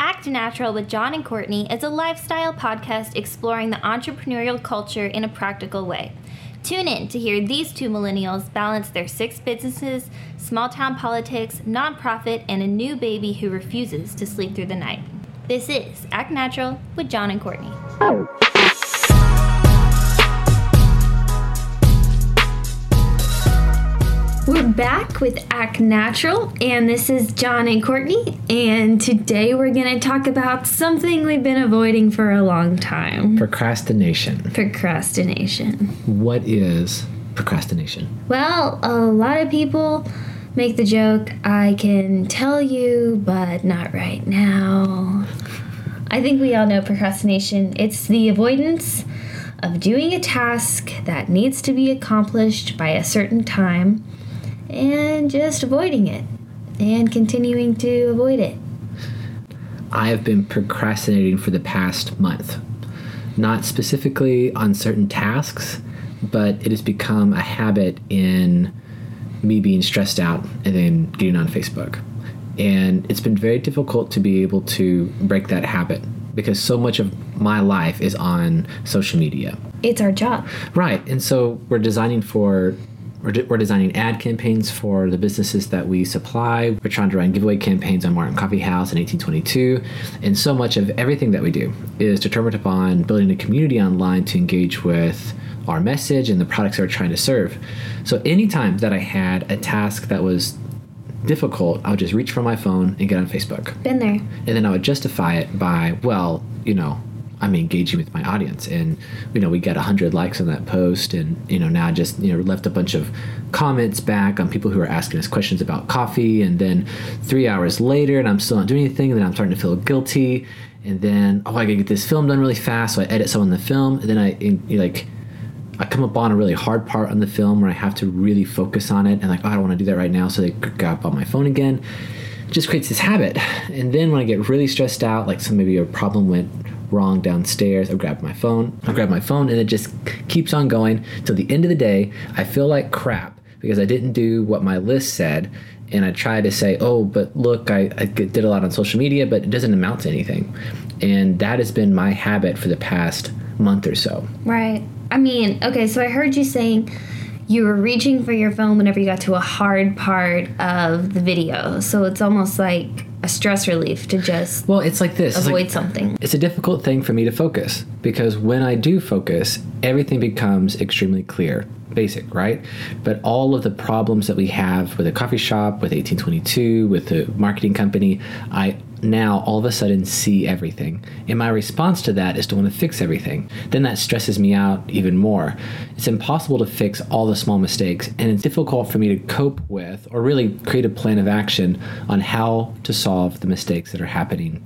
Act Natural with John and Courtney is a lifestyle podcast exploring the entrepreneurial culture in a practical way. Tune in to hear these two millennials balance their six businesses, small town politics, nonprofit, and a new baby who refuses to sleep through the night. This is Act Natural with John and Courtney. We're back with Act Natural, and this is John and Courtney. And today we're going to talk about something we've been avoiding for a long time Procrastination. procrastination. What is procrastination? Well, a lot of people make the joke, I can tell you, but not right now. I think we all know procrastination. It's the avoidance of doing a task that needs to be accomplished by a certain time and just avoiding it and continuing to avoid it. I have been procrastinating for the past month. Not specifically on certain tasks, but it has become a habit in me being stressed out and then getting on Facebook. And it's been very difficult to be able to break that habit because so much of my life is on social media. It's our job. Right. And so we're designing for we're, de- we're designing ad campaigns for the businesses that we supply. We're trying to run giveaway campaigns on Martin Coffee House in 1822. And so much of everything that we do is determined upon building a community online to engage with our message and the products that we're trying to serve. So anytime that I had a task that was difficult, I would just reach for my phone and get on Facebook Been there. and then I would justify it by, well, you know, I'm engaging with my audience, and you know, we got hundred likes on that post, and you know, now I just you know left a bunch of comments back on people who are asking us questions about coffee, and then three hours later, and I'm still not doing anything, and then I'm starting to feel guilty, and then oh, I gotta get this film done really fast, so I edit some on the film, and then I in, like. I come upon a really hard part on the film where I have to really focus on it, and like, oh, I don't want to do that right now, so they grab on my phone again. Just creates this habit. And then when I get really stressed out, like some maybe a problem went wrong downstairs, I grab my phone, I grab my phone, and it just keeps on going till the end of the day. I feel like crap because I didn't do what my list said. And I try to say, oh, but look, I, I did a lot on social media, but it doesn't amount to anything. And that has been my habit for the past month or so. Right. I mean, okay, so I heard you saying you were reaching for your phone whenever you got to a hard part of the video. So it's almost like a stress relief to just Well, it's like this. It's avoid like- something. It's a difficult thing for me to focus because when I do focus, everything becomes extremely clear, basic, right? But all of the problems that we have with a coffee shop, with 1822, with the marketing company, I now all of a sudden see everything. And my response to that is to want to fix everything. Then that stresses me out even more. It's impossible to fix all the small mistakes, and it's difficult for me to cope with or really create a plan of action on how to solve the mistakes that are happening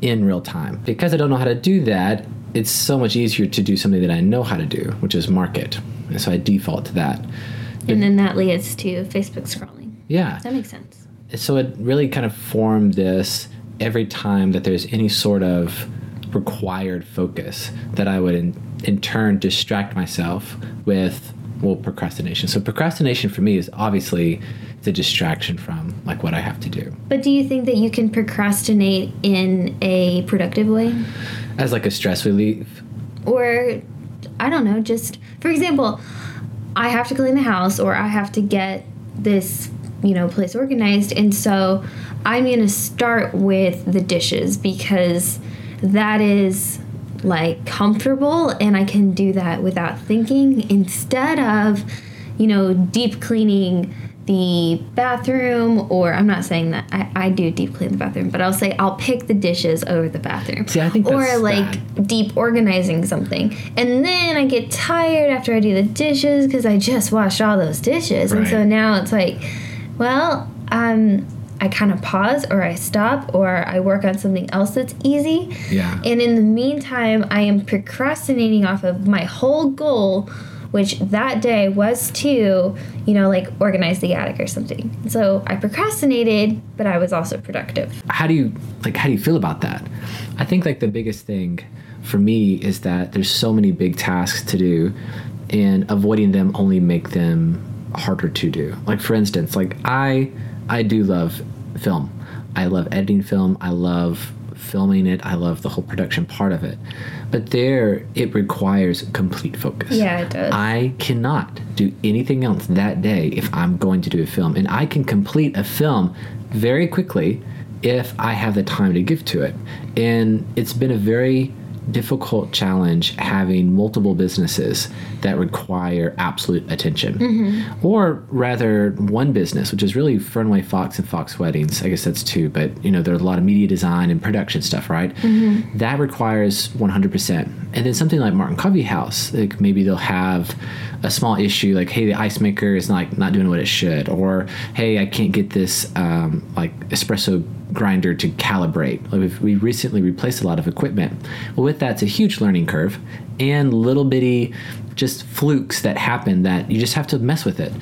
in real time. Because I don't know how to do that, it's so much easier to do something that I know how to do, which is market. And so I default to that. And then that leads to Facebook scrolling. Yeah. That makes sense. So it really kind of formed this every time that there's any sort of required focus that I would in, in turn distract myself with well procrastination. So procrastination for me is obviously the distraction from like what I have to do. But do you think that you can procrastinate in a productive way? As like a stress relief. Or, I don't know, just for example, I have to clean the house or I have to get this, you know, place organized. And so I'm going to start with the dishes because that is like comfortable and I can do that without thinking instead of, you know, deep cleaning the bathroom or I'm not saying that I, I do deep clean the bathroom, but I'll say I'll pick the dishes over the bathroom. See, I think or that's like deep organizing something. And then I get tired after I do the dishes because I just washed all those dishes. And so now it's like, well, um, I kind of pause or I stop or I work on something else that's easy. Yeah. And in the meantime, I am procrastinating off of my whole goal, which that day was to, you know, like organize the attic or something. So I procrastinated, but I was also productive. how do you like how do you feel about that i think like the biggest thing for me is that there's so many big tasks to do and avoiding them only make them harder to do like for instance like i i do love film I love editing film. I love filming it. I love the whole production part of it. But there, it requires complete focus. Yeah, it does. I cannot do anything else that day if I'm going to do a film. And I can complete a film very quickly if I have the time to give to it. And it's been a very difficult challenge having multiple businesses that require absolute attention. Or rather, one business, which is really Fernway Fox and Fox Weddings. I guess that's two, but you know, there's a lot of media design and production stuff, right? That requires 100%. And then something like Martin Coffee House, like maybe they'll have a small issue like, hey, the ice maker is like not doing what it should, or hey, I can't get this um, like espresso grinder to calibrate. Like we've, we recently replaced a lot of equipment. Well, with that, it's a huge learning curve and little bitty just flukes that happen that you just have to mess with it.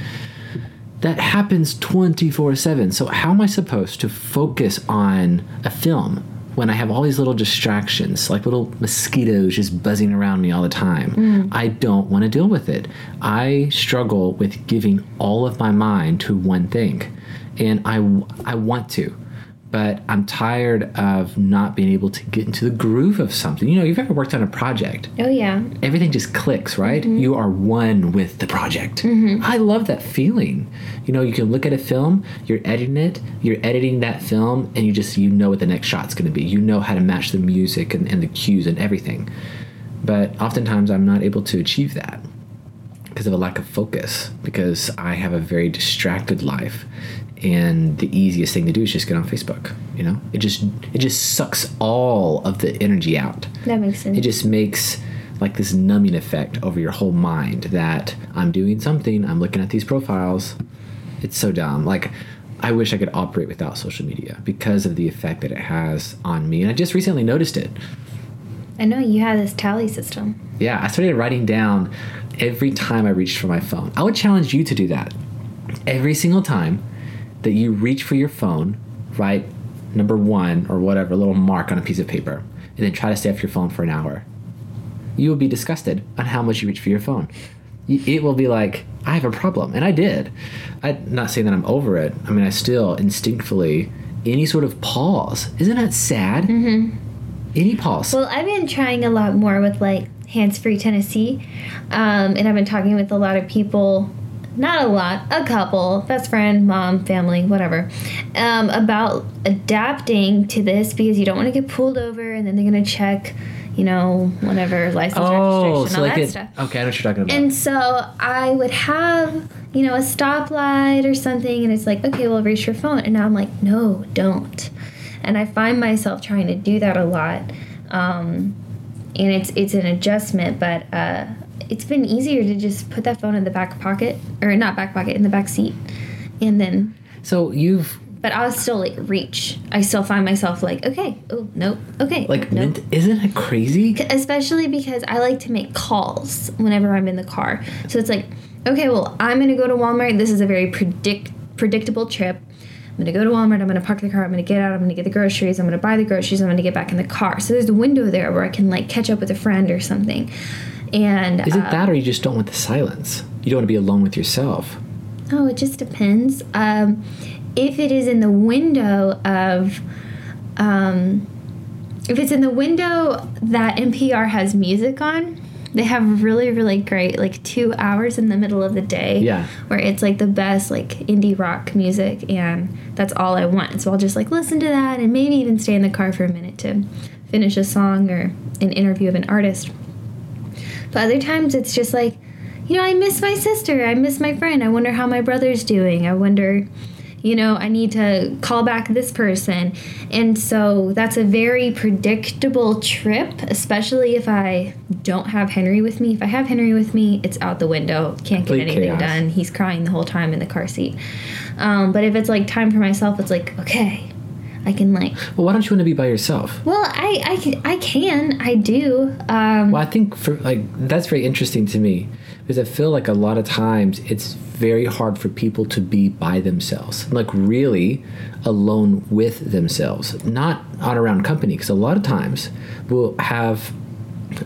That happens 24 7. So, how am I supposed to focus on a film when I have all these little distractions, like little mosquitoes just buzzing around me all the time? Mm. I don't want to deal with it. I struggle with giving all of my mind to one thing. And I, I want to but I'm tired of not being able to get into the groove of something. You know, you've ever worked on a project, oh yeah. everything just clicks, right? Mm-hmm. You are one with the project. Mm-hmm. I love that feeling. You know, you can look at a film, you're editing it, you're editing that film, and you just you know what the next shot's going to be. You know how to match the music and, and the cues and everything. But oftentimes, I'm not able to achieve that because of a lack of focus. Because I have a very distracted life, and the easiest thing to do is just get on Facebook. You know, it just it just sucks all of the energy out That makes sense. it just makes like this numbing effect over your whole mind that I'm doing something, I'm looking at these profiles. It's so dumb. Like, I wish I could operate without social media because of the effect that it has on me. And I just recently noticed it. I know you have this tally system. Yeah, I started writing down every time I reached for my phone. I would challenge you to do that. Every single time that you reach for your phone, write number one or whatever, a little mark on a piece of paper, and then try to stay off your phone for an hour. You will be disgusted on how much you reach for your phone. It will be like, I have a problem. And I did. I'm not saying that I'm over it. I mean, I still instinctively, any sort of pause. Isn't that sad? Mm-hmm. Any pause. Well, I've been trying a lot more with like Hands Free Tennessee, um, and I've been talking with a lot of people. Not a lot, a couple, best friend, mom, family, whatever, um, about adapting to this because you don't want to get pulled over and then they're gonna check, you know, whatever license Oh, registration, so all like that it, stuff. okay, I know what you're talking about. And so I would have, you know, a stoplight or something, and it's like, okay, well, reach your phone. And now I'm like, no, don't. And I find myself trying to do that a lot. Um, and it's it's an adjustment, but uh, it's been easier to just put that phone in the back pocket, or not back pocket, in the back seat, and then. so you've But I'll still like reach. I still find myself like, okay, oh nope, okay, like, nope. mint- isn't it crazy? especially because I like to make calls whenever I'm in the car. So it's like, okay, well, I'm gonna go to Walmart. This is a very predict predictable trip. I'm gonna go to Walmart. I'm gonna park the car. I'm gonna get out. I'm gonna get the groceries. I'm gonna buy the groceries. I'm gonna get back in the car. So there's a window there where I can like catch up with a friend or something. And Is it uh, that, or you just don't want the silence? You don't want to be alone with yourself. Oh, it just depends. Um, if it is in the window of, um, if it's in the window that NPR has music on, they have really, really great, like two hours in the middle of the day. Yeah. Where it's like the best, like indie rock music, and that's all I want. So I'll just like listen to that and maybe even stay in the car for a minute to finish a song or an interview of an artist. But other times it's just like, you know, I miss my sister. I miss my friend. I wonder how my brother's doing. I wonder, you know, I need to call back this person. And so that's a very predictable trip, especially if I don't have Henry with me. If I have Henry with me, it's out the window. Can't Complete get anything chaos. done. He's crying the whole time in the car seat. Um, but if it's like time for myself, it's like, okay, I can like, Well, why don't you want to be by yourself? well, I, I, can, I can, I do. Um, Well, I think for like that's very interesting to me because I feel like a lot of times it's very hard for people to be by themselves, like really alone with themselves, not on around company. Because a lot of times we'll have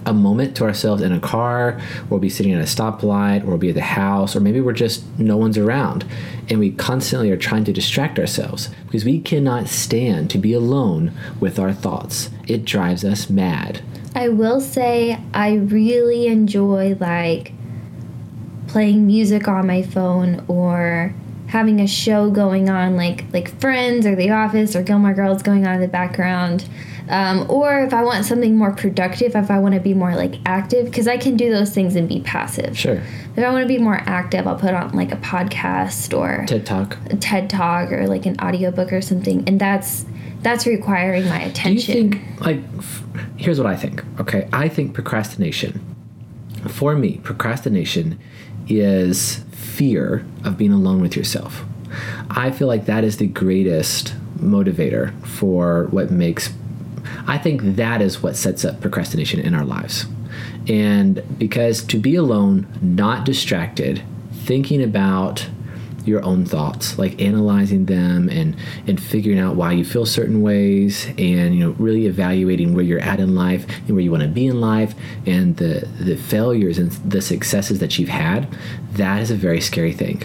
a moment to ourselves in a car, or we'll be sitting at a stoplight, or we'll be at the house, or maybe we're just no one's around. And we constantly are trying to distract ourselves because we cannot stand to be alone with our thoughts. It drives us mad. I will say I really enjoy like playing music on my phone or having a show going on like like Friends or The Office or Gilmore Girls going on in the background. Um, or if I want something more productive, if I want to be more like active, because I can do those things and be passive. Sure. If I want to be more active, I'll put on like a podcast or TED Talk. a TED Talk or like an audiobook or something, and that's that's requiring my attention. Do you think, like, f- here's what I think, okay? I think procrastination, for me, procrastination is fear of being alone with yourself. I feel like that is the greatest motivator for what makes, I think that is what sets up procrastination in our lives. And because to be alone, not distracted, thinking about your own thoughts like analyzing them and and figuring out why you feel certain ways and you know really evaluating where you're at in life and where you want to be in life and the the failures and the successes that you've had that is a very scary thing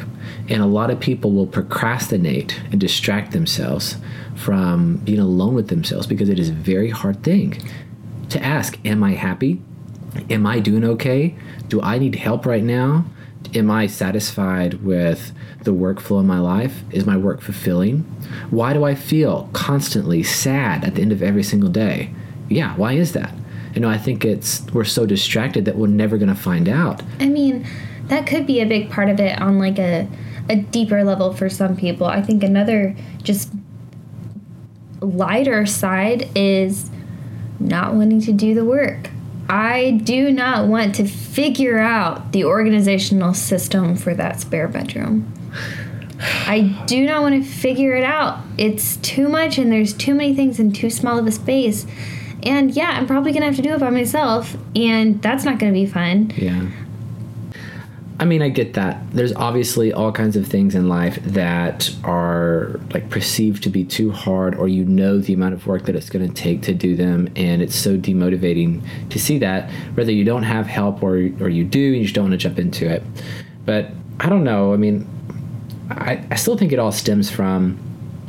and a lot of people will procrastinate and distract themselves from being alone with themselves because it is a very hard thing to ask am i happy am I doing okay? Do I need help right now? Am I satisfied with the workflow in my life? Is my work fulfilling? Why do I feel constantly sad at the end of every single day? Yeah, why is that? You know, I think it's we're so distracted that we're never going to find out. I mean, that could be a big part of it on like a a deeper level for some people. I think another just lighter side is not wanting to do the work. I do not want to figure out the organizational system for that spare bedroom. I do not want to figure it out. It's too much and there's too many things in too small of a space. And yeah, I'm probably going to have to do it by myself and that's not going to be fun. Yeah. I mean, I get that. There's obviously all kinds of things in life that are like perceived to be too hard, or you know the amount of work that it's going to take to do them, and it's so demotivating to see that. Whether you don't have help or or you do, and you just don't want to jump into it. But I don't know. I mean, I, I still think it all stems from.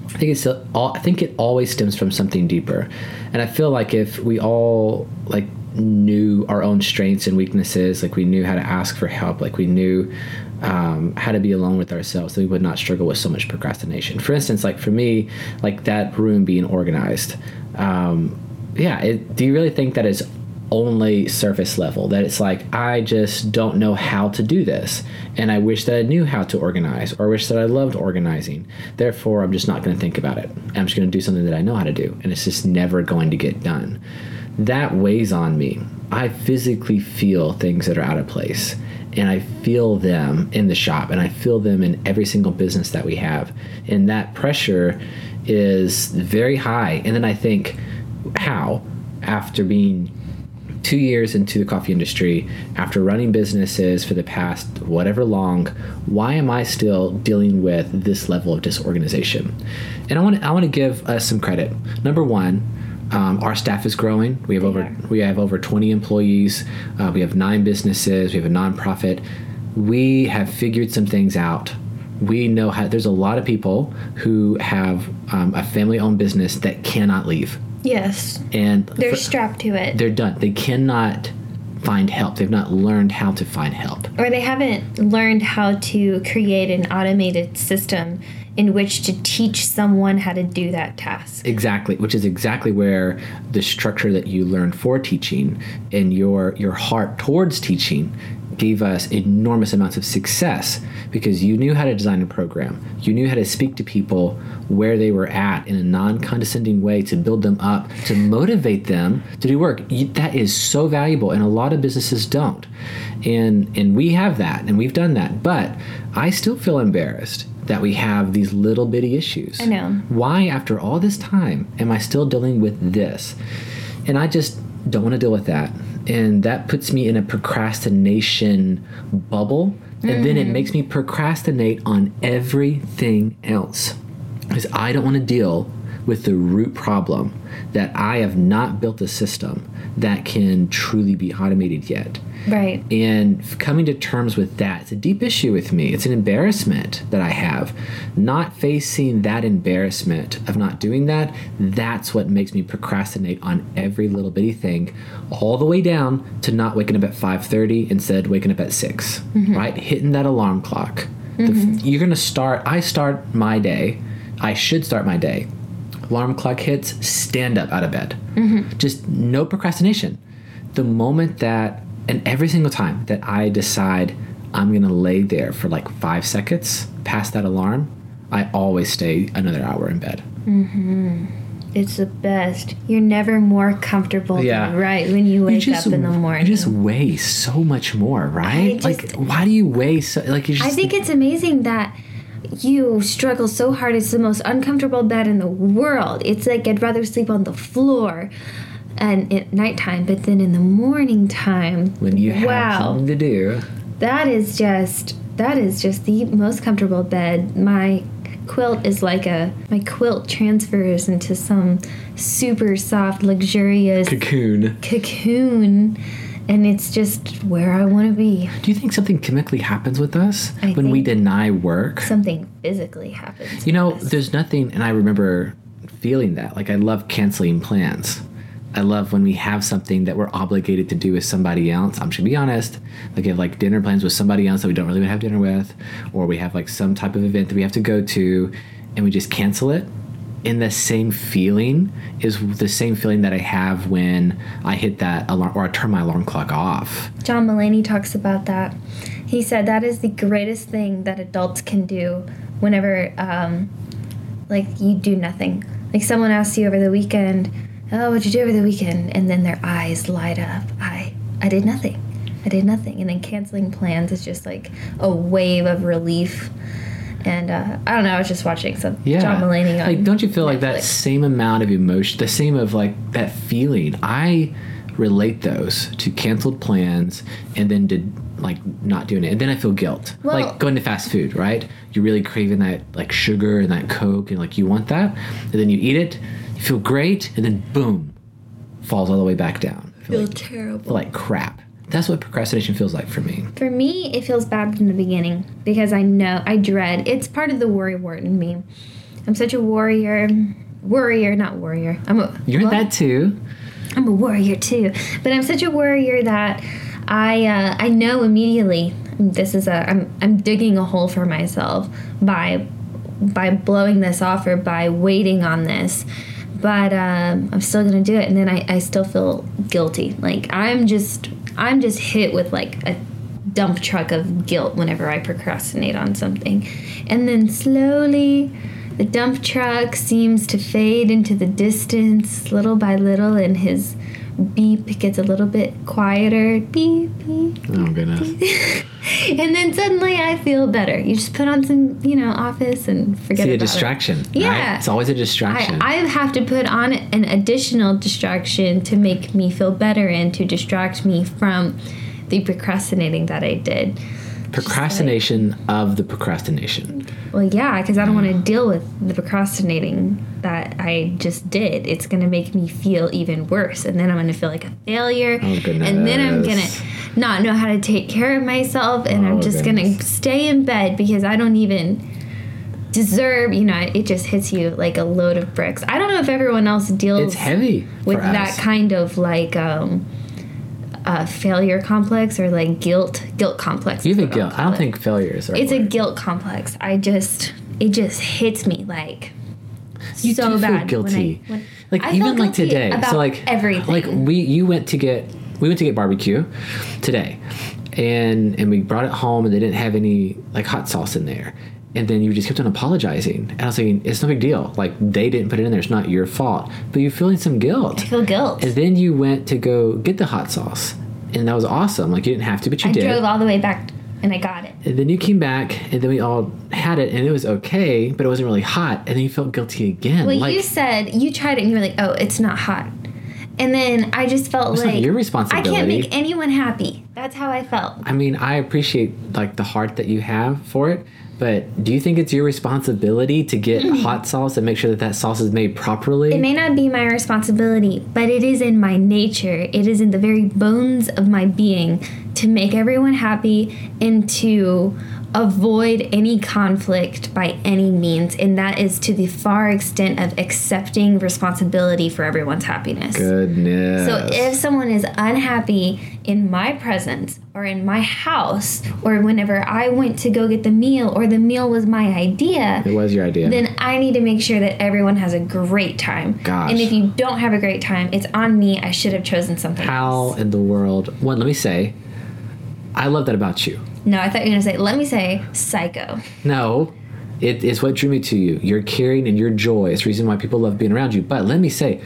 I think it's all. I think it always stems from something deeper, and I feel like if we all like knew our own strengths and weaknesses, like we knew how to ask for help, like we knew um, how to be alone with ourselves, we would not struggle with so much procrastination. For instance, like for me, like that room being organized. Um, yeah, it, do you really think that is only surface level? That it's like I just don't know how to do this, and I wish that I knew how to organize, or I wish that I loved organizing. Therefore, I'm just not going to think about it. I'm just going to do something that I know how to do, and it's just never going to get done that weighs on me. I physically feel things that are out of place and I feel them in the shop and I feel them in every single business that we have. And that pressure is very high. And then I think, how, after being two years into the coffee industry, after running businesses for the past whatever long, why am I still dealing with this level of disorganization? And I want to, I want to give us some credit. Number one, um, our staff is growing. We have over we have over 20 employees. Uh, we have nine businesses. We have a nonprofit. We have figured some things out. We know how. There's a lot of people who have um, a family-owned business that cannot leave, Yes. and They're for- strapped to it. they're done. They cannot find help. They've not learned how to find help. or they haven't learned how to create an automated system in which to teach someone how to do that task. Exactly, which is exactly where the structure that you learned for teaching and your your heart towards teaching gave us enormous amounts of success because you knew how to design a program. You knew how to speak to people where they were at in a non-condescending way to build them up, to motivate them to do work. That is so valuable and a lot of businesses don't. And and we have that and we've done that. But I still feel embarrassed that we have these little bitty issues. I know. Why, after all this time, am I still dealing with this? And I just don't want to deal with that. And that puts me in a procrastination bubble. And then it mm-hmm. makes me procrastinate on everything else. Because I don't want to deal with the root problem that I have not built a system that can truly be automated yet. Right. And coming to terms with that, it's a deep issue with me. It's an embarrassment that I have. Not facing that embarrassment of not doing that, that's what makes me procrastinate on every little bitty thing, all the way down to not waking up at 5:30 instead waking up at 6. Mm-hmm. Right? Hitting that alarm clock. The mm-hmm. f- you're going to start I start my day. I should start my day. Alarm clock hits, stand up out of bed. Mm-hmm. Just no procrastination the moment that and every single time that I decide I'm gonna lay there for like five seconds past that alarm, I always stay another hour in bed. Mhm. It's the best. You're never more comfortable Yeah. than right when you wake up in the morning. You just weigh so much more, right? just- like, why do you weigh so? Like, you just. I think it's amazing that you struggle so hard. It's the most uncomfortable bed in the world. It's like I'd rather sleep on the floor and at nighttime, but then in the morning time, when you have wow, something to do. that is just that is just the most comfortable bed. My quilt is like a my quilt transfers into some super soft, luxurious Cocoon. cocoon, and it's just where I want to be. Do you think something chemically happens with us I when we deny work? Something physically happens. You know, us. there's nothing, and I remember feeling that. Like, I love canceling plans. I love when we have something that we're obligated to do with somebody else. I'm just gonna be honest. Like, have like dinner plans with somebody else that we don't really have dinner with, or we have like some type of event that we have to go to, and we just cancel it. And the same feeling is the same feeling that I have when I hit that alarm or I turn my alarm clock off. John Mulaney talks about that. He said that is the greatest thing that adults can do whenever, um, like, you do nothing. Like, someone asks you over the weekend, "Oh, what'd you do over the weekend?" And then their eyes light up. I, I did nothing. I did nothing. And then canceling plans is just like a wave of relief. And uh, I don't know. I was just watching some yeah. John Mulaney on. like, don't you feel like that same amount of emotion, the same of like that feeling? I relate those to canceled plans and then did like not doing it, and then I feel guilt. Well- like going to fast food, right? You're really craving that like sugar and that Coke, and like you want that, and then you eat it, feel great, and then boom, falls all the way back down. I feel feel like, terrible. feel like crap. That's what procrastination feels like for me. For me, it feels bad from the beginning because I know I dread. It's part of the worry wart in me. I'm such a warrior, worrier, not warrior. I'm a You're what? that too. I'm a warrior too, but I'm such a warrior that I uh, I know immediately this is a I'm I'm digging a hole for myself by by blowing this off or by waiting on this. But um, I'm still gonna do it, and then I, I still feel guilty. Like I'm just I'm just hit with like a dump truck of guilt whenever I procrastinate on something, and then slowly the dump truck seems to fade into the distance little by little, and his beep gets a little bit quieter. Beep, beep. Oh goodness. and then suddenly I feel better. You just put on some, you know, office and forget about it. See a distraction. right? Yeah. It's always a distraction. I, I have to put on an additional distraction to make me feel better and to distract me from the procrastinating that I did. Procrastination of the procrastination. Well, yeah, because I don't want to deal with the procrastinating that I just did. It's going to make me feel even worse. And then I'm going to feel like a failure. Oh. And then I'm going to not know how to take care of myself. And I'm Oh, just going to stay in bed because I don't even deserve, you know, it just hits you like a load of bricks. I don't know if everyone else deals It's heavy with that us. kind of like, um, uh, failure complex or like guilt guilt complex. You a guilt. I don't think failure is. right It's a guilt complex. I just it just hits me like You so do bad. feel when guilty. I- when- like I even like today. so like everything. Like we you went to get we went to get barbecue today, and and we brought it home and they didn't have any like hot sauce in there. And then you just kept on apologizing, and I was thinking it's no big deal. Like they didn't put it in there; it's not your fault. But you're feeling some guilt. I feel guilt. And then you went to go get the hot sauce, and that was awesome. Like you didn't have to, but you I did. drove all the way back and I got it. And then you came back, and then we all had it, and it was okay, but it wasn't really hot. And then you felt guilty again. Well, like you said you tried it and you were like, "Oh, it's not hot," And then I just felt It's not like your I responsibility. can't make anyone happy. That's how I felt. I mean, I appreciate like the heart that you have for it, but do you think it's your responsibility to get mm-hmm. hot sauce and make sure that that sauce is made properly? It may not be my responsibility, but it is in my nature. It is in the very bones of my being to make everyone happy and to avoid any conflict by any means. And that is to the far extent of accepting responsibility for everyone's happiness. Goodness. So if someone is unhappy in my presence or in my house or whenever I went to go get the meal or the meal was my idea, it was your idea. then I need to make sure that everyone has a great time. Gosh. And if you don't have a great time, it's on me. I should have chosen something How else. in the world? One, let me say, I love that about you. No, I thought you were gonna say, let me say psycho. No, it is what drew me to you. Your caring and your joy. It's the reason why people love being around you. But let me say,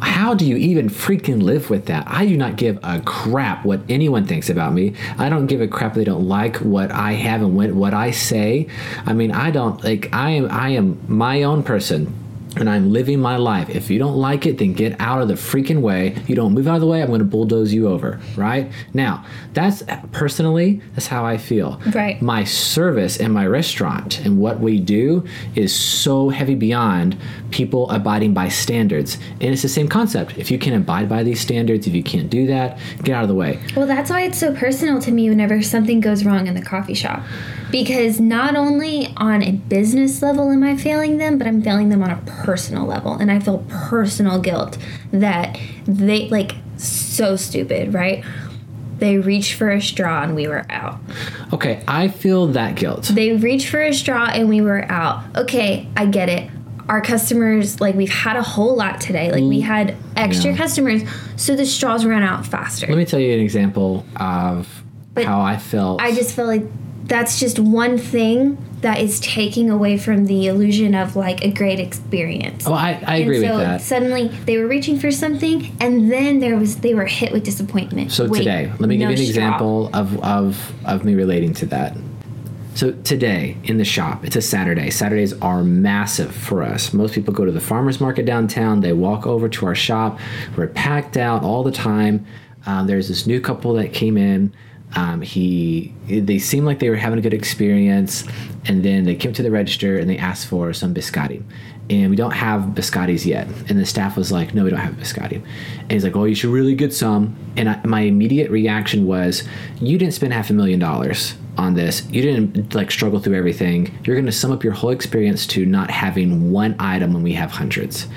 how do you even freaking live with that? I do not give a crap what anyone thinks about me. I don't give a crap they don't like what I have and what, what I say. I mean, I don't like. I am. I am my own person. And I'm living my life. If you don't like it, then get out of the freaking way. You don't move out of the way, I'm going to bulldoze you over. Right now, that's personally that's how I feel Right. my service and my restaurant and what we do is so heavy beyond people abiding by standards. And it's the same concept. If you can abide by these standards, if you can't do that, get out of the way. Well, that's why it's so personal to me whenever something goes wrong in the coffee shop. Because not only on a business level am I failing them, but I'm failing them on a personal level. And I feel personal guilt that they, like, so stupid, right? They reached for a straw and we were out. Okay, I feel that guilt. They reached for a straw and we were out. Okay, I get it. Our customers, like, we've had a whole lot today. Like, we mm, had extra Yeah. customers, so the straws ran out faster. Let me tell you an example of But how I felt. I just feel like that's just one thing that is taking away from the illusion of like a great experience. oh, I, I agree and so with that. suddenly they were reaching for something, and then there was they were hit with disappointment. So Wait, today, let me give you an straw. example of, of of me relating to that. So today in the shop, it's a Saturday. Saturdays are massive for us. Most people go to the farmers market downtown. They walk over to our shop. We're packed out all the time. Um, there's this new couple that came in. Um, he they seemed like they were having a good experience, and then they came to the register and they asked for some biscotti, and we don't have biscottis yet. And the staff was like, "No, we don't have biscotti." And he's like, "Oh, you should really get some." And I, my immediate reaction was, "You didn't spend half a million dollars on this. You didn't like struggle through everything. You're going to sum up your whole experience to not having one item when we have hundreds."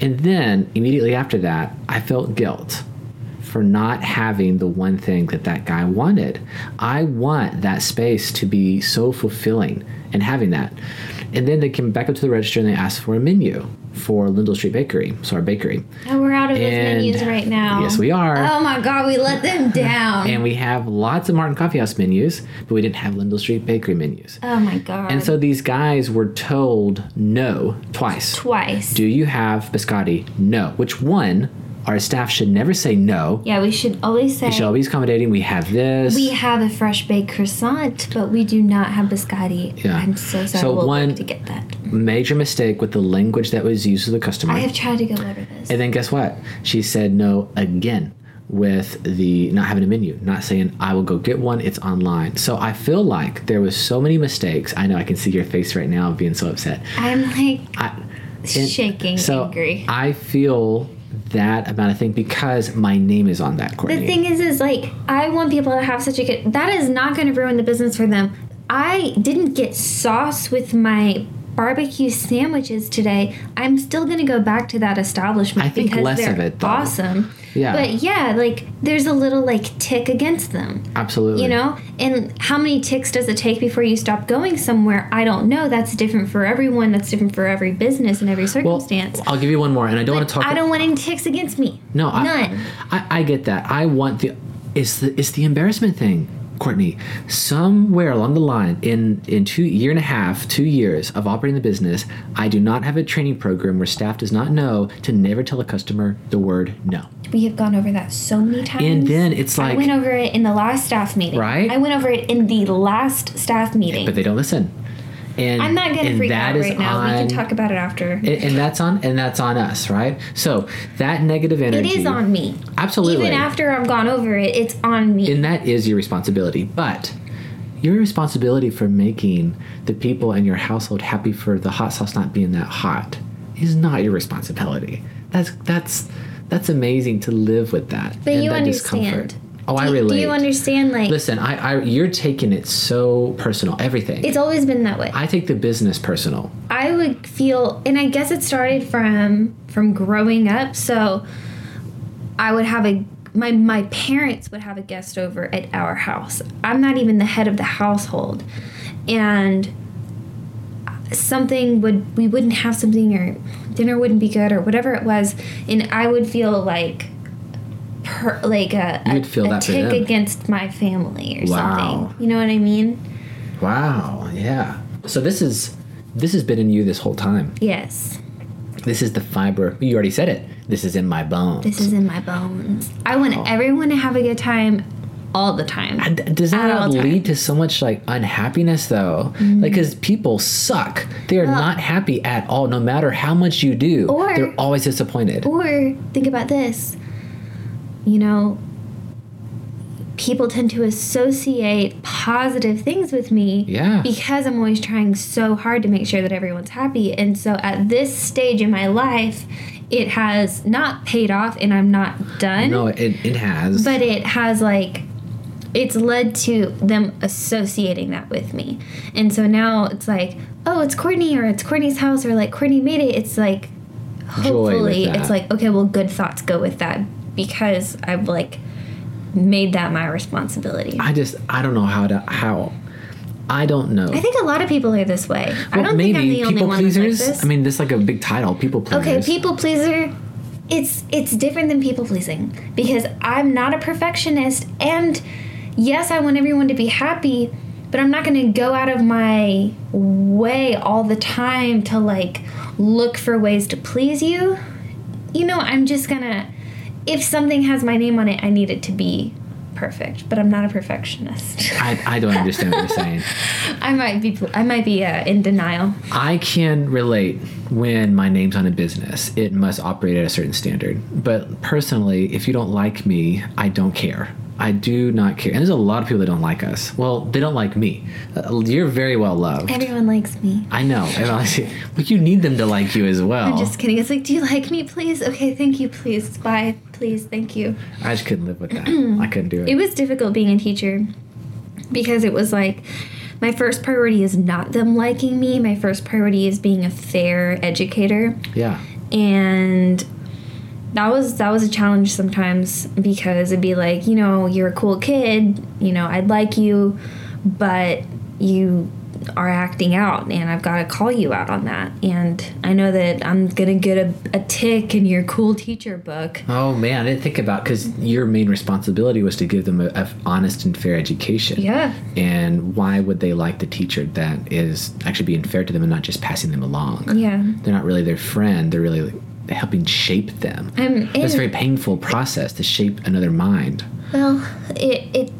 And then immediately after that, I felt guilt for not having the one thing that that guy wanted. I want that space to be so fulfilling and having that. And then they came back up to the register and they asked for a menu for Lindell Street Bakery, so our bakery. And we're out of those And- menus right now. Yes, we are. Oh my god, we let them down. And we have lots of Martin Coffee House menus, but we didn't have Lindell Street Bakery menus. oh my god. And so these guys were told no twice. twice. Do you have biscotti? No. Which one? Our staff should never say no. yeah, we should always say They should always be accommodating. We have this. we have a fresh baked croissant, but we do not have biscotti. Yeah. I'm so sorry. So we'll one- to get that. Major mistake with the language that was used to the customer. I have tried to go over this. and then guess what? She said no again with the not having a menu, not saying I will go get one. It's online. So I feel like there was so many mistakes. I know I can see your face right now being so upset. I'm like I, shaking, so angry. I feel that amount of thing because my name is on that, Courtney. The thing is, is like I want people to have such a good. That is not going to ruin the business for them. I didn't get sauce with my barbecue sandwiches today. I'm still going to go back to that establishment I think because less they're of it, though. awesome. Yeah. But yeah, like there's a little like tick against them. Absolutely. You know, and how many ticks does it take before you stop going somewhere? I don't know. That's different for everyone. That's different for every business and every Well, circumstance. I'll give you one more, and I don't want to talk. I don't want any ticks against me. No, I, none. I, I get that. I want the it's the it's the embarrassment thing, Courtney. Somewhere along the line, in in two year and a half, two years of operating the business, I do not have a training program where staff does not know to never tell a customer the word no. We have gone over that so many times. And then it's like I went over it in the last staff meeting. Right? I went over it in the last staff meeting. but they don't listen. And I'm not gonna freak out right now. we can talk about it after. and, and that's on and that's on us, right? So that negative energy is on me. Absolutely. Even after I've gone over it, it's on me. and that is your responsibility. But your responsibility for making the people in your household happy for the hot sauce not being that hot is not your responsibility. That's that's that's amazing to live with that. but and you that understand. Oh, I do, relate. Do you understand? Like, Listen, I, I you're taking it so personal. Everything. it's always been that way. I take the business personal. I would feel, and I guess it started from from growing up. So I would have a my my parents would have a guest over at our house. I'm not even the head of the household, and something would we wouldn't have something or dinner wouldn't be good or whatever it was, and I would feel like. Per, like a, a, a tick against my family or Wow. something. You know what I mean? Wow. Yeah. So this is this has been in you this whole time. Yes. This is the fiber. You already said it. This is in my bones. This is in my bones. I want everyone to have a good time all the time. And does that lead to so much like unhappiness though? Mm-hmm. Like, because people suck. They are not happy at all, no matter how much you do. Or- they're always disappointed. Or think about this. You know, people tend to associate positive things with me Yeah. because I'm always trying so hard to make sure that everyone's happy. And so at this stage in my life, it has not paid off and I'm not done. no, it, it has. but it has like it's led to them associating that with me and so now it's like oh it's courtney or it's courtney's house or like courtney made it it's like hopefully it's like okay well good thoughts go with that because i've like made that my responsibility i, just I don't know how to how. I don't know. I think a lot of people are this way i don't think i'm the only people one that's like pleasers. this I mean, this is like a big title. People pleasers. Okay, people pleaser. It's it's different than people pleasing because I'm not a perfectionist and yes, I want everyone to be happy, but I'm not going to go out of my way all the time to like look for ways to please you. You know, I'm just going to if something has my name on it, I need it to be perfect, but I'm not a perfectionist. I, I don't understand what you're saying. I might be I might be uh, in denial. I can relate when my name's on a business. It must operate at a certain standard. But personally, if you don't like me, I don't care. I do not care. And there's a lot of people that don't like us. Well, they don't like me. Uh, you're very well loved. Everyone likes me. I know. But you need them to like you as well. I'm just kidding. It's like, do you like me, please? Okay, thank you, please. Bye, please, thank you. I just couldn't live with that. I couldn't do it. It was difficult being a teacher because it was like my first priority is not them liking me. My first priority is being a fair educator, yeah. and that was that was a challenge sometimes because it'd be like, you know, you're a cool kid, you know, I'd like you, but you are acting out and I've got to call you out on that. And I know that I'm going to get a, a tick in your cool teacher book. Oh man, I didn't think about because your main responsibility was to give them a, a honest and fair education. Yeah. And why would they like the teacher that is actually being fair to them and not just passing them along? Yeah. They're not really their friend. They're really helping shape them. Um, it's a very painful process to shape another mind. Well, it it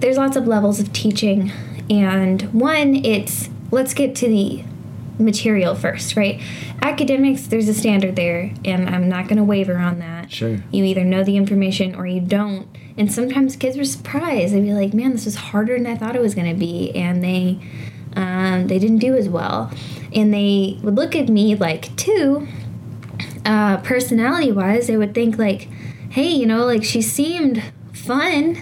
there's lots of levels of teaching, and one it's let's get to the material first, right? Academics, there's a standard there, and I'm not going to waver on that. Sure. You either know the information or you don't, and sometimes kids were surprised. They'd be like, "Man, this was harder than I thought it was going to be," and they um, they didn't do as well, and they would look at me like too uh, personality wise, they would think like, hey, you know, like she seemed fun.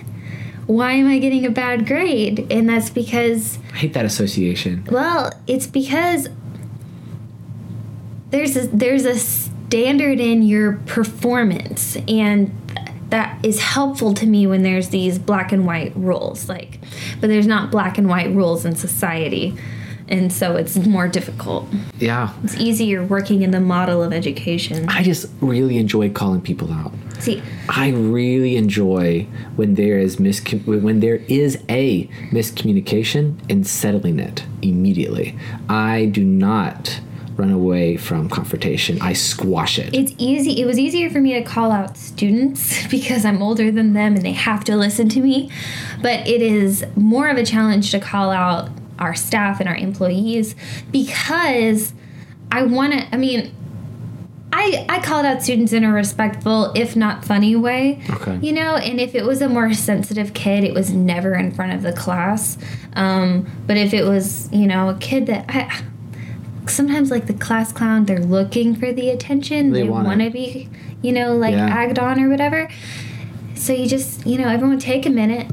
Why am I getting a bad grade? And that's because, I hate that association. well, it's because there's a, there's a standard in your performance, and that is helpful to me when there's these black and white rules. Like, but there's not black and white rules in society, and so it's more difficult. Yeah. It's easier working in the model of education. I just really enjoy calling people out. See, I really enjoy when there is miscom- when there is a miscommunication and settling it immediately. I do not run away from confrontation. I squash it. it's easy it was easier for me to call out students because i'm older than them and they have to listen to me but it is more of a challenge to call out our staff and our employees because I want to. I mean, I I called out students in a respectful, if not funny way. Okay. You know, and if it was a more sensitive kid, it was never in front of the class. Um, but if it was, you know, a kid that I sometimes like the class clown, they're looking for the attention. They They, wanna- be, you know, like Yeah. agged on or whatever. So you just, you know, everyone take a minute.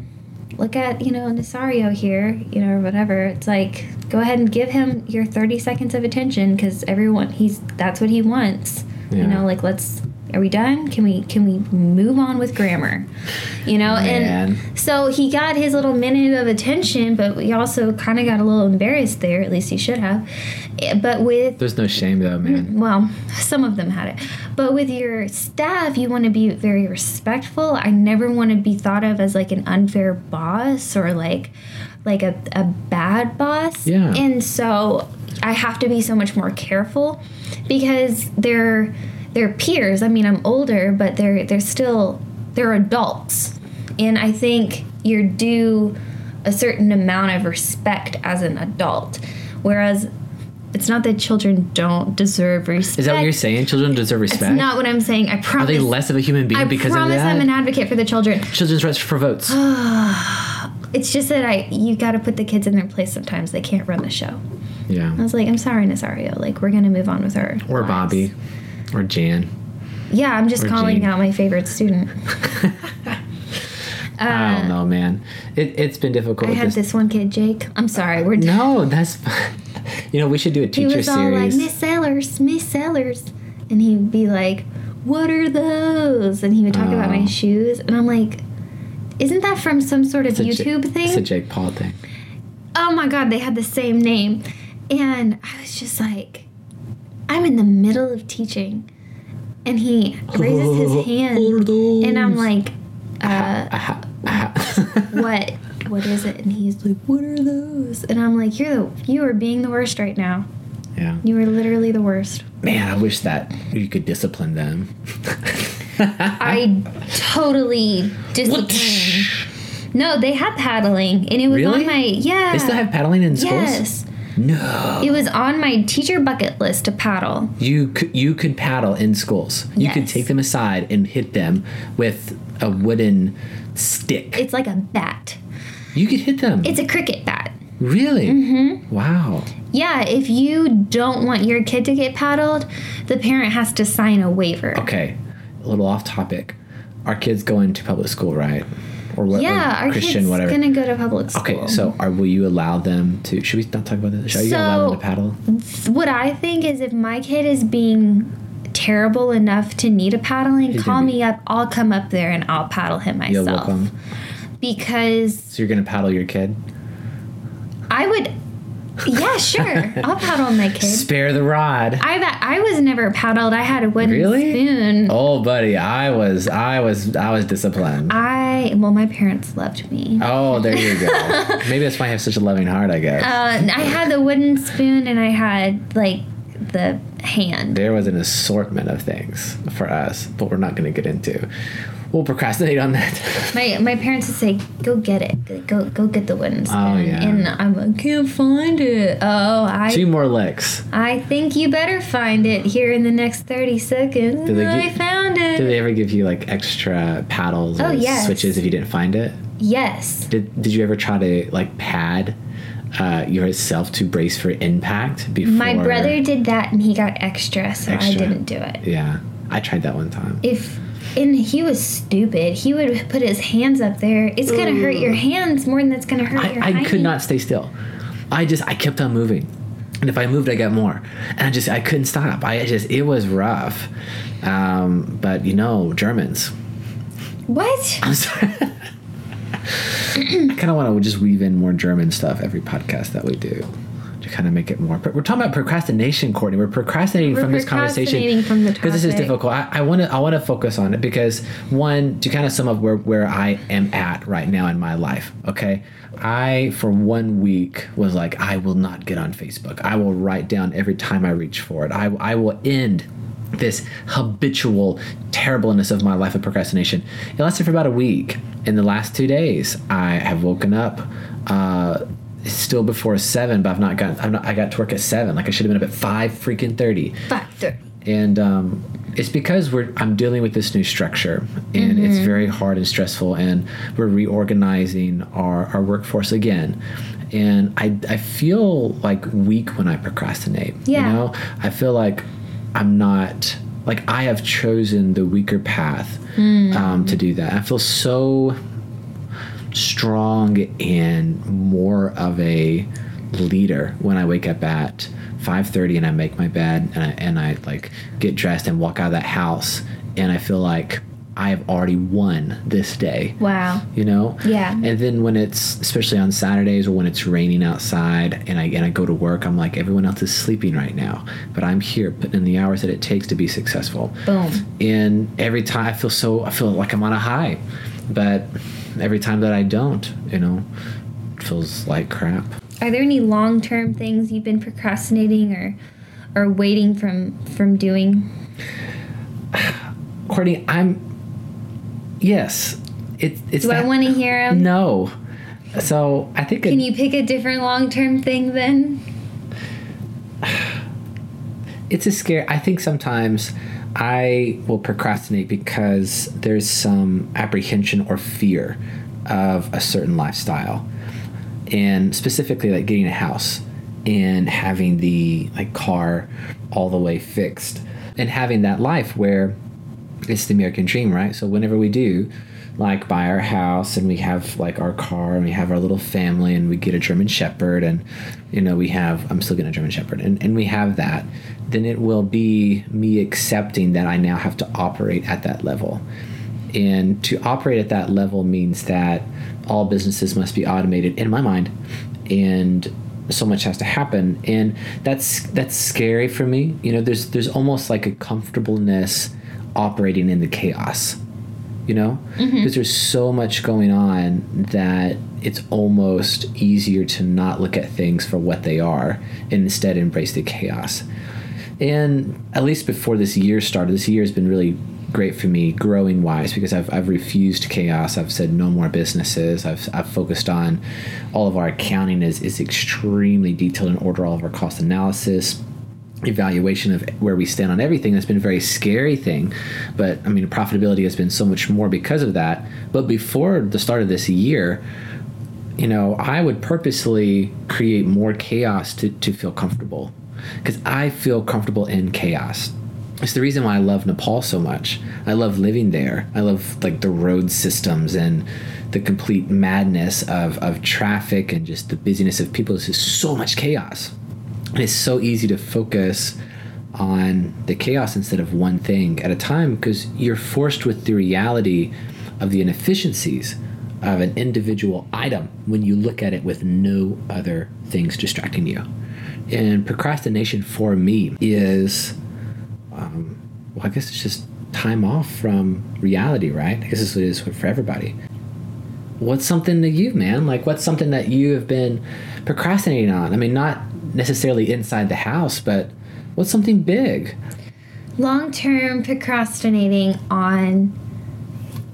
Look at, you know, Nasario here, you know, or whatever. It's like, go ahead and give him your 30 seconds of attention because everyone, he's, that's what he wants. Yeah. You know, like, let's, are we done? Can we, can we move on with grammar? You know, Man. and so he got his little minute of attention, but we also kind of got a little embarrassed there. At least he should have. Eh, But with There's no shame though, man. well, some of them had it. But with your staff, you want to be very respectful. I never want to be thought of as like an unfair boss or like like a, a bad boss. Yeah. And so I have to be so much more careful because they're they're peers. I mean, I'm older, but they're they're still they're adults. And I think you're due a certain amount of respect as an adult. Whereas it's not that children don't deserve respect. Is that what you're saying? Children deserve respect. It's not what I'm saying. I promise. Are they less of a human being I because of that? I promise I'm an advocate for the children. Children's rights for votes. It's just that I you got to put the kids in their place sometimes. They can't run the show. yeah. I was like, I'm sorry, Nazario. Like we're gonna move on with her. Or lives. Bobby. Or Jan. Yeah, I'm just Or calling Jean. out my favorite student. I don't know, man. It, it's been difficult. Uh, I had this. this one kid, Jake. I'm sorry. We're No, that's fine. You know, we should do a teacher series. He was all like. Miss Sellers, Miss Sellers. And he'd be like, What are those? And he would talk about my Oh. shoes. And I'm like, Isn't that from some sort of It's a Ja- YouTube It's a? Jake Paul thing. oh my God, they had the same name. And I was just like, I'm in the middle of teaching. And he raises his hand. And I'm like, uh, Aha, aha. what? What is it? And he's like, what are those? And I'm like, you're the, you are being the worst right now. yeah. You are literally the worst. Man, I wish that you could discipline them. I totally disciplined. No, they had paddling, and it was Really? on my yeah. They still have paddling in schools? yes. No. It was on my teacher bucket list to paddle. You could you could paddle in schools. You could take them aside and hit them with a wooden stick. It's like a bat. you could hit them. It's a cricket bat. really? Mm-hmm. Wow. Yeah, if you don't want your kid to get paddled, the parent has to sign a waiver. Okay. A little off topic. Our kids going to public school, right? Or what? Yeah, or our Christian, kid's whatever. gonna go to public school. Okay, so are will you allow them to? Should we not talk about this? Are you allow them to paddle? what I think is if my kid is being terrible enough to need a paddling, He's call be- me up. I'll come up there and I'll paddle him myself. Because So you're gonna paddle your kid? I would, yeah, sure, I'll paddle my kid. Spare the rod. I I was never paddled. I had a wooden Really? spoon. Oh, buddy, I was, I was, I was disciplined. I well, my parents loved me. Oh, there you go. Maybe that's why I have such a loving heart. I guess Uh, I had the wooden spoon and I had like the hand. there was an assortment of things for us, but we're not going to get into. We'll procrastinate on that. My my parents would say, "Go get it. Go go get the wooden spoon." Oh, yeah. And I'm like, "Can't find it." Oh, I Two more licks. I think you better find it here in the next 30 seconds. Did they I found it. Did they ever give you like extra paddles or Oh, yes. switches if you didn't find it? yes. Did Did you ever try to like pad uh, yourself to brace for impact before? My brother did that and he got extra, so I didn't do it. Yeah, I tried that one time. If and he was stupid. He would put his hands up there. It's gonna hurt your hands more than it's gonna hurt your I, I could not stay still. I just I kept on moving, and if I moved, I got more, and I just I couldn't stop. I just it was rough, um, but you know Germans. What? I'm sorry. I kind of want to just weave in more German stuff every podcast that we do to kind of make it more. But we're talking about procrastination, Courtney. We're procrastinating We're from this conversation procrastinating from the because this is difficult. I want to I want to focus on it because one to kind of sum up where where I am at right now in my life. Okay, I for one week was like I will not get on Facebook. I will write down every time I reach for it. I I will end this habitual terribleness of my life of procrastination. It lasted for about a week. In the last two days, I have woken up uh, it's still before seven, but I've not got. I'm not. I got to work at seven. Like I should have been up at five freaking thirty. Five thirty. And um, it's because we're. I'm dealing with this new structure, and it's very hard and stressful, and we're reorganizing our our workforce again. And I I feel like weak when I procrastinate. Yeah. You know, I feel like I'm not like I have chosen the weaker path um, to do that. I feel so strong and more of a leader when I wake up at 5:30 and I make my bed and I, and I like get dressed and walk out of that house and I feel like I have already won this day. Wow. You know? Yeah. And then when it's especially on Saturdays or when it's raining outside and I and I go to work, I'm like everyone else is sleeping right now, but I'm here putting in the hours that it takes to be successful Boom. and every time I feel so I feel like I'm on a high, but every time that I don't, you know, it feels like crap. Are there any long term things you've been procrastinating or or waiting from from doing? Courtney, I'm yes, it, it's Do I want to hear them? no. So I think it, Can you pick a different long term thing then? it's a scare. I think sometimes I will procrastinate because there's some apprehension or fear of a certain lifestyle, and specifically like getting a house and having the like car all the way fixed and having that life where it's the American dream, right? So whenever we do like buy our house and we have like our car and we have our little family and we get a German Shepherd and you know we have I'm still getting a German Shepherd and, and we have that, then it will be me accepting that I now have to operate at that level. And to operate at that level means that all businesses must be automated in my mind. And so much has to happen and that's that's scary for me you know there's there's almost like a comfortableness operating in the chaos you know mm-hmm. because there's so much going on that it's almost easier to not look at things for what they are and instead embrace the chaos and at least before this year started this year has been really great for me growing wise because I've, I've refused chaos. I've said no more businesses. I've, I've focused on all of our accounting is, is extremely detailed and order all of our cost analysis evaluation of where we stand on everything. That's been a very scary thing but i mean profitability has been so much more because of that. But before the start of this year you know i would purposely create more chaos to, to feel comfortable because i feel comfortable in chaos. It's the reason why i love nepal so much. I love living there. I love like the road systems and the complete madness of, of traffic and just the busyness of people. It's just so much chaos. And it's so easy to focus on the chaos instead of one thing at a time because you're forced with the reality of the inefficiencies of an individual item when you look at it with no other things distracting you. And procrastination for me is, um, well, I guess it's just time off from reality, right? I guess this is what it is for everybody. What's something that you, man? Like, what's something that you have been procrastinating on? I mean, not necessarily inside the house, but what's something big? Long term procrastinating on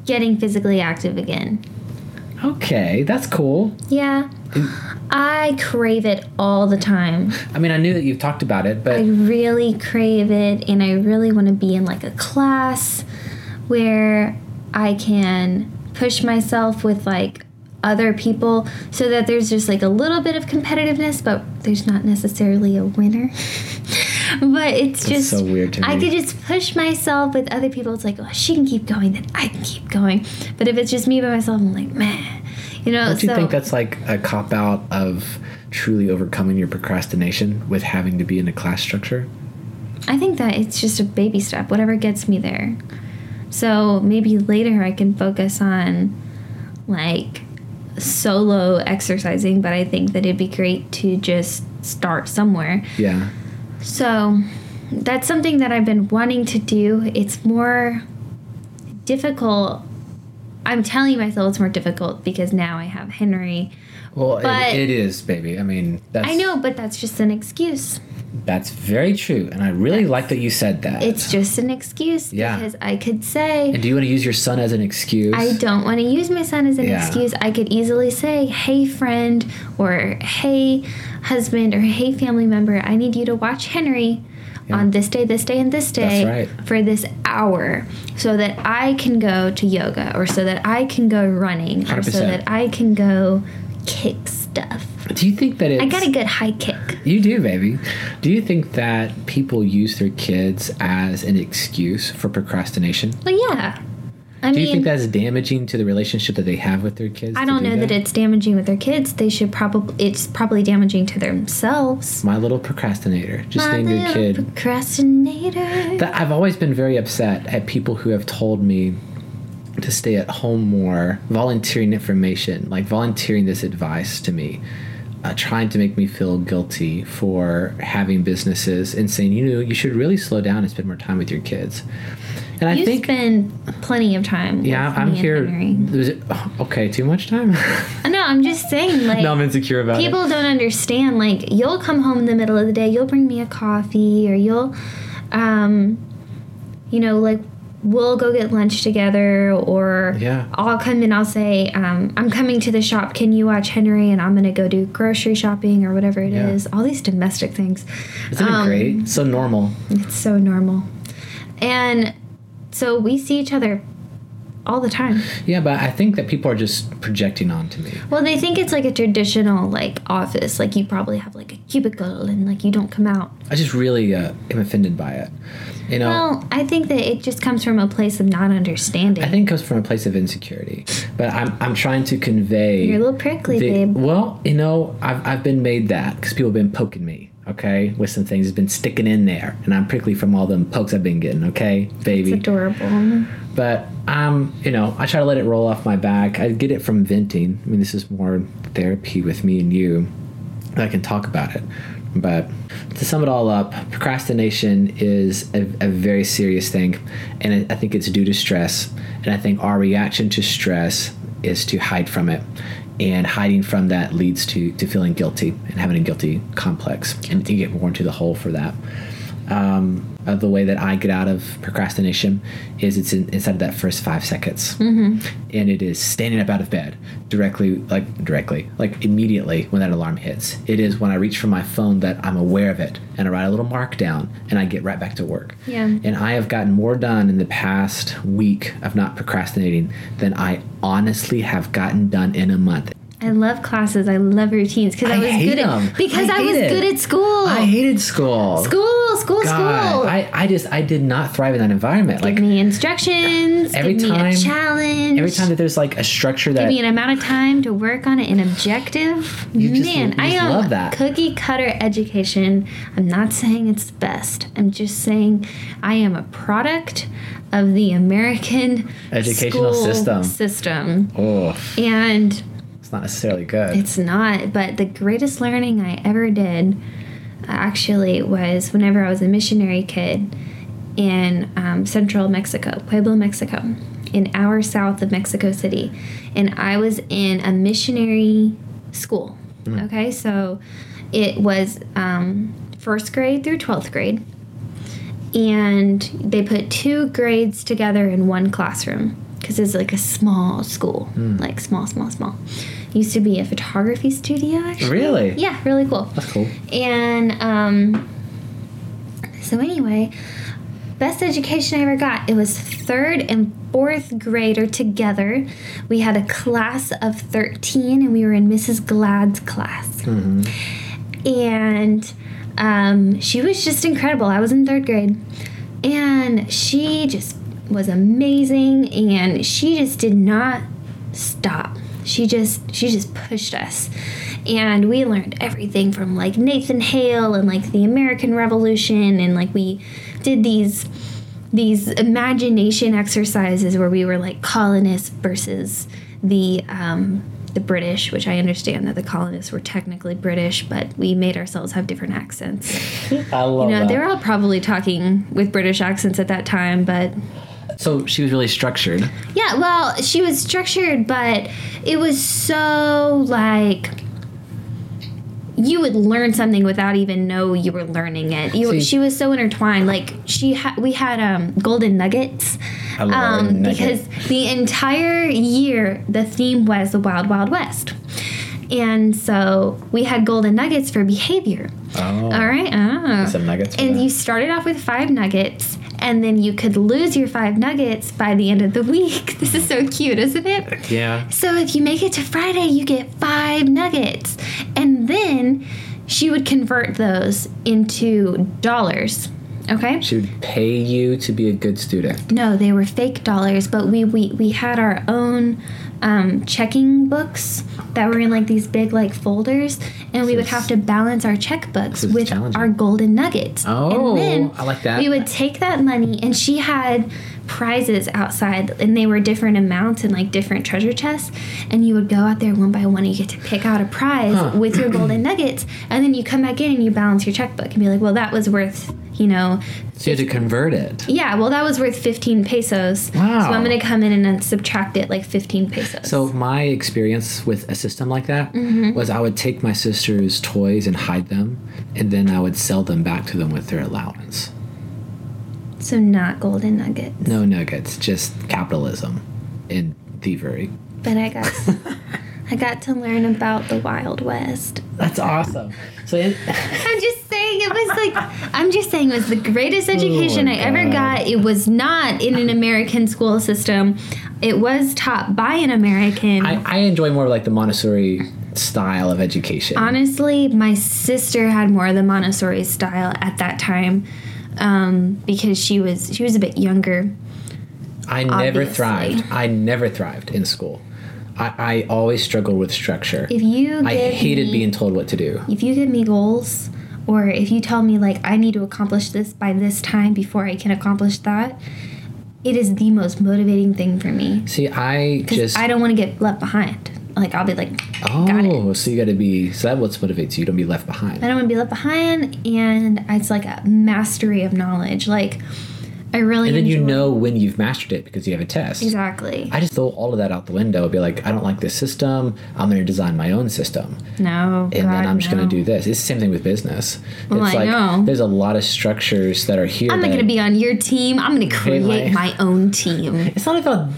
getting physically active again. Okay, that's cool. Yeah. I crave it all the time. I mean, I knew that you've talked about it, but I really crave it and I really want to be in like a class where I can push myself with like other people so that there's just like a little bit of competitiveness but there's not necessarily a winner. but it's just so weird to me. I could just push myself with other people. It's like, oh, she can keep going, then I can keep going. But if it's just me by myself, I'm like, man, you know. don't you so think that's like a cop out of truly overcoming your procrastination with having to be in a class structure? I think that it's just a baby step, whatever gets me there. So maybe later I can focus on like solo exercising, but I think that it'd be great to just start somewhere. Yeah. So that's something that I've been wanting to do. It's more difficult I'm telling myself it's more difficult because now I have Henry. Well, it, it is, baby. I mean, that's I know, but that's just an excuse. That's very true, and I really like that you said that. It's just an excuse Yeah. because I could say and do you want to use your son as an excuse? I don't want to use my son as an Yeah. excuse. I could easily say, "Hey friend," or "Hey husband," or "Hey family member, I need you to watch Henry." Yeah. On this day, this day, and this day right. for this hour, so that I can go to yoga, or so that I can go running, or so that I can go kick stuff. Do you think that it's I got a good high kick. You do, baby. Do you think that people use their kids as an excuse for procrastination? Well, yeah. I mean Do mean, you think that's damaging to the relationship that they have with their kids? I don't do know that it's damaging with their kids. They should probably. It's probably damaging to themselves. My little procrastinator. Just My named your kid. procrastinator. That I've always been very upset at people who have told me to stay at home more, volunteering information, like volunteering this advice to me, uh, trying to make me feel guilty for having businesses and saying, you know, you should really slow down and spend more time with your kids. And I you think, spend plenty of time. yeah, I'm here. It, okay, too much time? No, I'm just saying, like, no, I'm insecure about people it. don't understand. Like, you'll come home in the middle of the day, you'll bring me a coffee, or you'll, um, you know, like, we'll go get lunch together, or Yeah. I'll come and I'll say, um, I'm coming to the shop. Can you watch Henry? And I'm gonna go do grocery shopping or whatever it is. Yeah. All these domestic things. Isn't um, it great? So normal. It's so normal, and so we see each other all the time. Yeah, but I think that people are just projecting onto me. Well, they think it's like a traditional like office. Like you probably have like a cubicle and like you don't come out. I just really uh, am offended by it. You know, Well, I think that it just comes from a place of not understanding. I think it comes from a place of insecurity. But I'm, I'm trying to convey. You're a little prickly, the- babe. Well, you know, I've, I've been made that because people have been poking me, okay, with some things. It's been sticking in there. And I'm prickly from all them pokes I've been getting, okay, baby? It's adorable. But I'm, you know, I try to let it roll off my back. I get it from venting. I mean, this is more therapy with me and you. I can talk about it. But to sum it all up, procrastination is a, a very serious thing, and I think it's due to stress. And I think our reaction to stress is to hide from it, and hiding from that leads to to feeling guilty and having a guilty complex, and you get more into the hole for that um, of the way that I get out of procrastination is it's in, inside of that first five seconds, mm-hmm. and it is standing up out of bed directly, like directly, like immediately when that alarm hits. It is when I reach for my phone that I'm aware of it, and I write a little mark down, and I get right back to work. Yeah. And I have gotten more done in the past week of not procrastinating than I honestly have gotten done in a month. I love classes. I love routines because I, I was good them. at because I I, was it. good at school. I hated school. school, school, God, school. I, I just I did not thrive in that environment. give Like me instructions. every give me time- a challenge. every time that there's like a structure that give me an amount of time to work on it, an objective. You just- Man, you I just am love that. cookie cutter education. I'm not saying it's the best. I'm just saying I am a product of the American Educational system. System, oh, and it's not necessarily good. it's not. But the greatest learning I ever did, actually, was whenever I was a missionary kid in um, central Mexico, Puebla, Mexico, an hour south of Mexico City. And I was in a missionary school. Okay, so it was um, first grade through 12th grade. And they put two grades together in one classroom because it's like a small school, like small, small, small. Used to be a photography studio, actually. Really? Yeah, really cool. That's cool. And um, so anyway, best education I ever got. It was third and fourth grader together. We had a class of thirteen, and we were in Mrs. Glad's class. And um, she was just incredible. I was in third grade, and she just was amazing, and she just did not stop. She just she just pushed us. And we learned everything from like Nathan Hale and like the American Revolution and like we did these these imagination exercises where we were like colonists versus the um, the British, which I understand that the colonists were technically British, but we made ourselves have different accents. I love You know, that. they were all probably talking with British accents at that time, but So she was really structured. Yeah, well, she was structured, but it was so like you would learn something without even know you were learning it. You, See- she was so intertwined. Like she had, we had um, golden nuggets. I love Um, because the entire year the theme was the Wild Wild West, and so we had golden nuggets for behavior. Oh. All right. Ah. Some nuggets. And that. you started off with five nuggets, and then you could lose your five nuggets by the end of the week. This is so cute, isn't it? yeah. So if you make it to Friday, you get five nuggets. And then she would convert those into dollars. Okay? She would pay you to be a good student. No, they were fake dollars, but we we, we had our own um, checking books that were in like these big like folders, and we would have to balance our checkbooks with our golden nuggets. Oh, and then I like that. We would take that money, and she had prizes outside, and they were different amounts and like different treasure chests. And you would go out there one by one, and you get to pick out a prize Huh. with your golden nuggets, and then you come back in and you balance your checkbook and be like, well, that was worth. You know, So you had to convert it. yeah, well, that was worth 15 pesos. Wow. So I'm going to come in and then subtract it like 15 pesos. So my experience with a system like that Mm-hmm. was I would take my sister's toys and hide them, and then I would sell them back to them with their allowance. So not golden nuggets. No nuggets, just capitalism and thievery. But I got I got to learn about the Wild West. That's awesome. So it, I'm just saying it was like I'm just saying it was the greatest oh education I ever Oh got. It was not in an American school system. It was taught by an American. I, I enjoy more like the Montessori style of education. Honestly, my sister had more of the Montessori style at that time um, because she was she was a bit younger. I never obviously. thrived. I never thrived in school. I, I always struggled with structure. If you I hated me, being told what to do. if you give me goals or if you tell me like I need to accomplish this by this time before I can accomplish that, it is the most motivating thing for me See, I just I don't want to get left behind. Like I'll be like, oh, so you got to be. So that what motivates you. Don't be left behind. I don't want to be left behind, and it's like a mastery of knowledge. Like I really And then you know when you've mastered it because you have a test. exactly. I just throw all of that out the window. And be like, I don't like this system. I'm going to design my own system, no, and then I'm just no. going to do this. It's the same thing with business. Well, it's I like know. there's a lot of structures that are here. I'm not going to be on your team. I'm going to create my- own team. It's not about.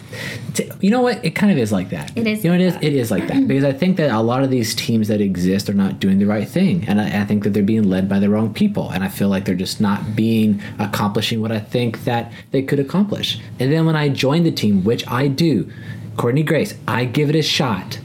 t- You know what? It kind of is like that. It is You know what it is? It is like that because I think that a lot of these teams that exist are not doing the right thing, and I, I think that they're being led by the wrong people, and I feel like they're just not being accomplishing what I think that they could accomplish. And then when I join the team, which I do, Courtney Grace, I give it a shot.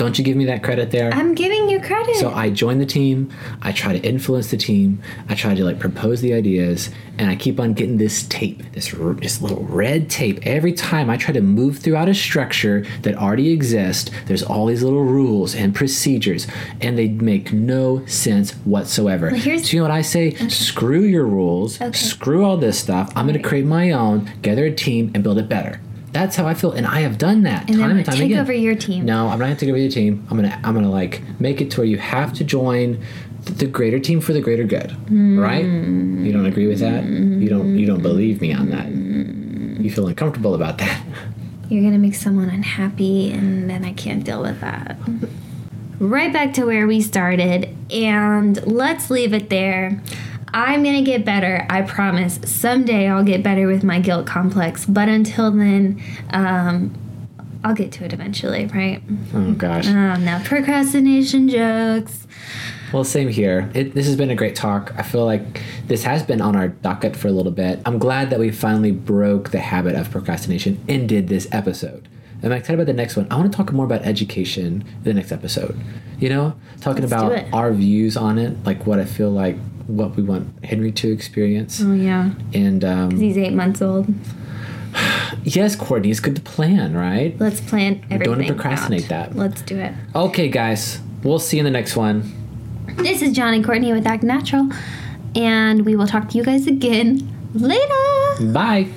Don't you give me that credit there? I'm giving you credit. So I join the team. I try to influence the team. I try to like propose the ideas, and I keep on getting this tape, this r- this little red tape. Every time I try to move throughout a structure that already exists, there's all these little rules and procedures, and they make no sense whatsoever. here's- so you know what I say? Screw your rules. Okay. Screw all this stuff. I'm going to create my own, gather a team, and build it better. That's how I feel, and I have done that time and time and time take again. over your team. No, I'm not gonna take over your team. I'm gonna I'm gonna like make it to where you have to join the greater team for the greater good. Hmm. Right? You don't agree with that? You don't you don't believe me on that. You feel uncomfortable about that. You're gonna make someone unhappy, and then I can't deal with that. Right back to where we started, and let's leave it there. I'm gonna get better, I promise. Someday I'll get better with my guilt complex, but until then, um, I'll get to it eventually, right? Oh gosh. Oh no, procrastination jokes. Well, same here. It, this has been a great talk. I feel like this has been on our docket for a little bit. I'm glad that we finally broke the habit of procrastination and did this episode. I'm excited about the next one. I want to talk more about education in the next episode. You know, talking Let's about our views on it, like what I feel like, what we want Henry to experience. Oh yeah, And um, he's eight months old. yes, Courtney, it's good to plan, right? Let's plan everything. wanna procrastinate out. that. Let's do it. Okay, guys, we'll see you in the next one. This is John and Courtney with Act Natural, and we will talk to you guys again later. Bye.